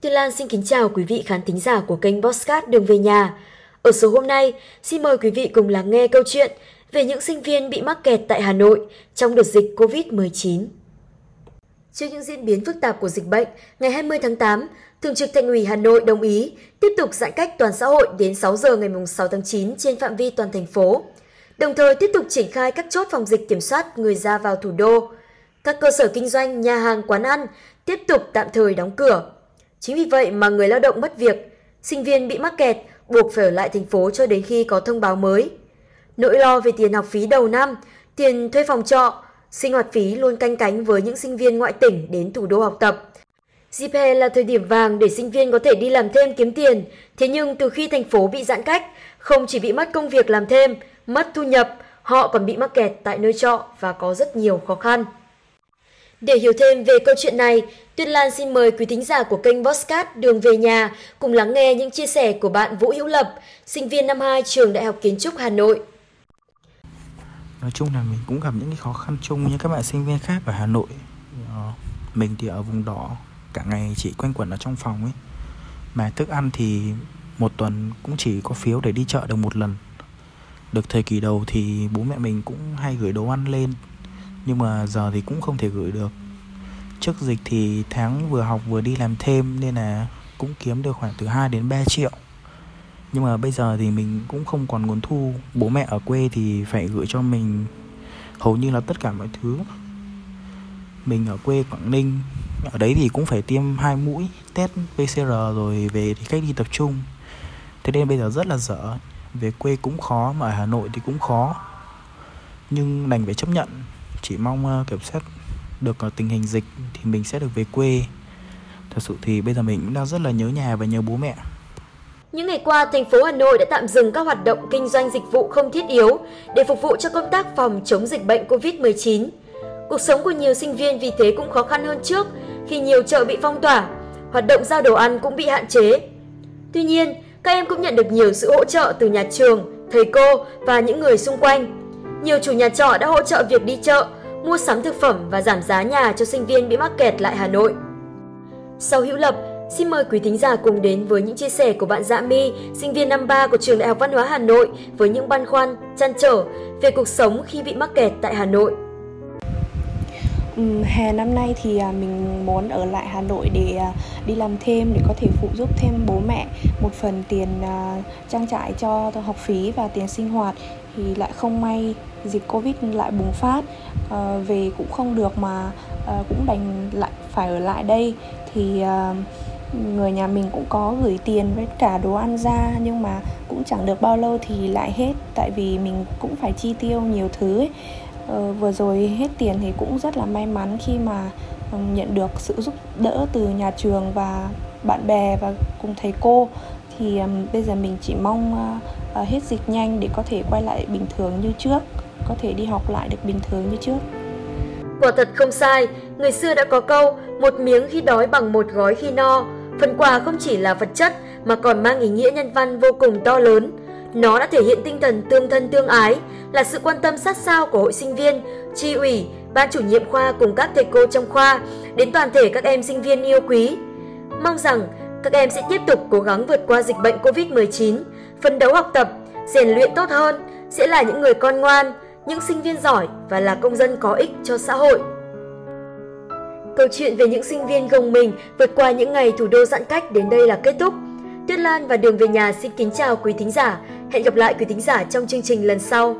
Tuyên Lan xin kính chào quý vị khán thính giả của kênh Bosscat Đường về nhà. Ở số hôm nay, xin mời quý vị cùng lắng nghe câu chuyện về những sinh viên bị mắc kẹt tại Hà Nội trong đợt dịch COVID-19. Trước những diễn biến phức tạp của dịch bệnh, ngày 20 tháng 8, Thường trực Thành ủy Hà Nội đồng ý tiếp tục giãn cách toàn xã hội đến 6 giờ ngày 6 tháng 9 trên phạm vi toàn thành phố. Đồng thời tiếp tục triển khai các chốt phòng dịch kiểm soát người ra vào thủ đô. Các cơ sở kinh doanh, nhà hàng, quán ăn tiếp tục tạm thời đóng cửa. Chính vì vậy mà người lao động mất việc, sinh viên bị mắc kẹt buộc phải ở lại thành phố cho đến khi có thông báo mới. Nỗi lo về tiền học phí đầu năm, tiền thuê phòng trọ, sinh hoạt phí luôn canh cánh với những sinh viên ngoại tỉnh đến thủ đô học tập. Dịp hè là thời điểm vàng để sinh viên có thể đi làm thêm kiếm tiền, thế nhưng từ khi thành phố bị giãn cách, không chỉ bị mất công việc làm thêm, mất thu nhập, họ còn bị mắc kẹt tại nơi trọ và có rất nhiều khó khăn. Để hiểu thêm về câu chuyện này, Tuyết Lan xin mời quý thính giả của kênh Bosscat Đường về nhà cùng lắng nghe những chia sẻ của bạn Vũ Hữu Lập, sinh viên năm 2 trường Đại học Kiến trúc Hà Nội. Nói chung là mình cũng gặp những cái khó khăn chung như các bạn sinh viên khác ở Hà Nội. Ờ, mình thì ở vùng đỏ, cả ngày chỉ quanh quẩn ở trong phòng ấy. Mà thức ăn thì một tuần cũng chỉ có phiếu để đi chợ được một lần. Được thời kỳ đầu thì bố mẹ mình cũng hay gửi đồ ăn lên nhưng mà giờ thì cũng không thể gửi được. Trước dịch thì tháng vừa học vừa đi làm thêm nên là cũng kiếm được khoảng từ 2 đến 3 triệu. Nhưng mà bây giờ thì mình cũng không còn nguồn thu. Bố mẹ ở quê thì phải gửi cho mình hầu như là tất cả mọi thứ. Mình ở quê Quảng Ninh, ở đấy thì cũng phải tiêm hai mũi test PCR rồi về thì cách ly tập trung. Thế nên bây giờ rất là dở. Về quê cũng khó, mà ở Hà Nội thì cũng khó. Nhưng đành phải chấp nhận chỉ mong uh, kiểm soát được uh, tình hình dịch thì mình sẽ được về quê thật sự thì bây giờ mình cũng đang rất là nhớ nhà và nhớ bố mẹ những ngày qua, thành phố Hà Nội đã tạm dừng các hoạt động kinh doanh dịch vụ không thiết yếu để phục vụ cho công tác phòng chống dịch bệnh COVID-19. Cuộc sống của nhiều sinh viên vì thế cũng khó khăn hơn trước khi nhiều chợ bị phong tỏa, hoạt động giao đồ ăn cũng bị hạn chế. Tuy nhiên, các em cũng nhận được nhiều sự hỗ trợ từ nhà trường, thầy cô và những người xung quanh. Nhiều chủ nhà trọ đã hỗ trợ việc đi chợ, mua sắm thực phẩm và giảm giá nhà cho sinh viên bị mắc kẹt lại Hà Nội. Sau Hữu Lập, xin mời quý thính giả cùng đến với những chia sẻ của bạn Dạ My, sinh viên năm 3 của Trường Đại học Văn hóa Hà Nội với những băn khoăn, chăn trở về cuộc sống khi bị mắc kẹt tại Hà Nội. Ừ, hè năm nay thì à, mình muốn ở lại Hà Nội để à, đi làm thêm, để có thể phụ giúp thêm bố mẹ một phần tiền à, trang trải cho học phí và tiền sinh hoạt thì lại không may dịch covid lại bùng phát ờ, về cũng không được mà ờ, cũng đành lại phải ở lại đây thì người nhà mình cũng có gửi tiền với cả đồ ăn ra, nhưng mà cũng chẳng được bao lâu thì lại hết, tại vì mình cũng phải chi tiêu nhiều thứ ấy. Ờ, vừa rồi hết tiền thì cũng rất là may mắn khi mà ừ, nhận được sự giúp đỡ từ nhà trường và bạn bè và cùng thầy cô. Thì bây giờ mình chỉ mong ờ, ờ, hết dịch nhanh để có thể quay lại bình thường như trước, có thể đi học lại được bình thường như trước. Quả thật không sai, người xưa đã có câu, một miếng khi đói bằng một gói khi no. Phần quà không chỉ là vật chất mà còn mang ý nghĩa nhân văn vô cùng to lớn. Nó đã thể hiện tinh thần tương thân tương ái là sự quan tâm sát sao của hội sinh viên tri ủy ban chủ nhiệm khoa cùng các thầy cô trong khoa đến toàn thể các em sinh viên yêu quý mong rằng các em sẽ tiếp tục cố gắng vượt qua dịch bệnh Covid-19, phấn đấu học tập, rèn luyện tốt hơn, sẽ là những người con ngoan, những sinh viên giỏi và là công dân có ích cho xã hội. Câu chuyện về những sinh viên gồng mình vượt qua những ngày thủ đô giãn cách đến đây là kết thúc. Tuyết Lan và Đường về nhà xin kính chào quý thính giả. Hẹn gặp lại quý thính giả trong chương trình lần sau.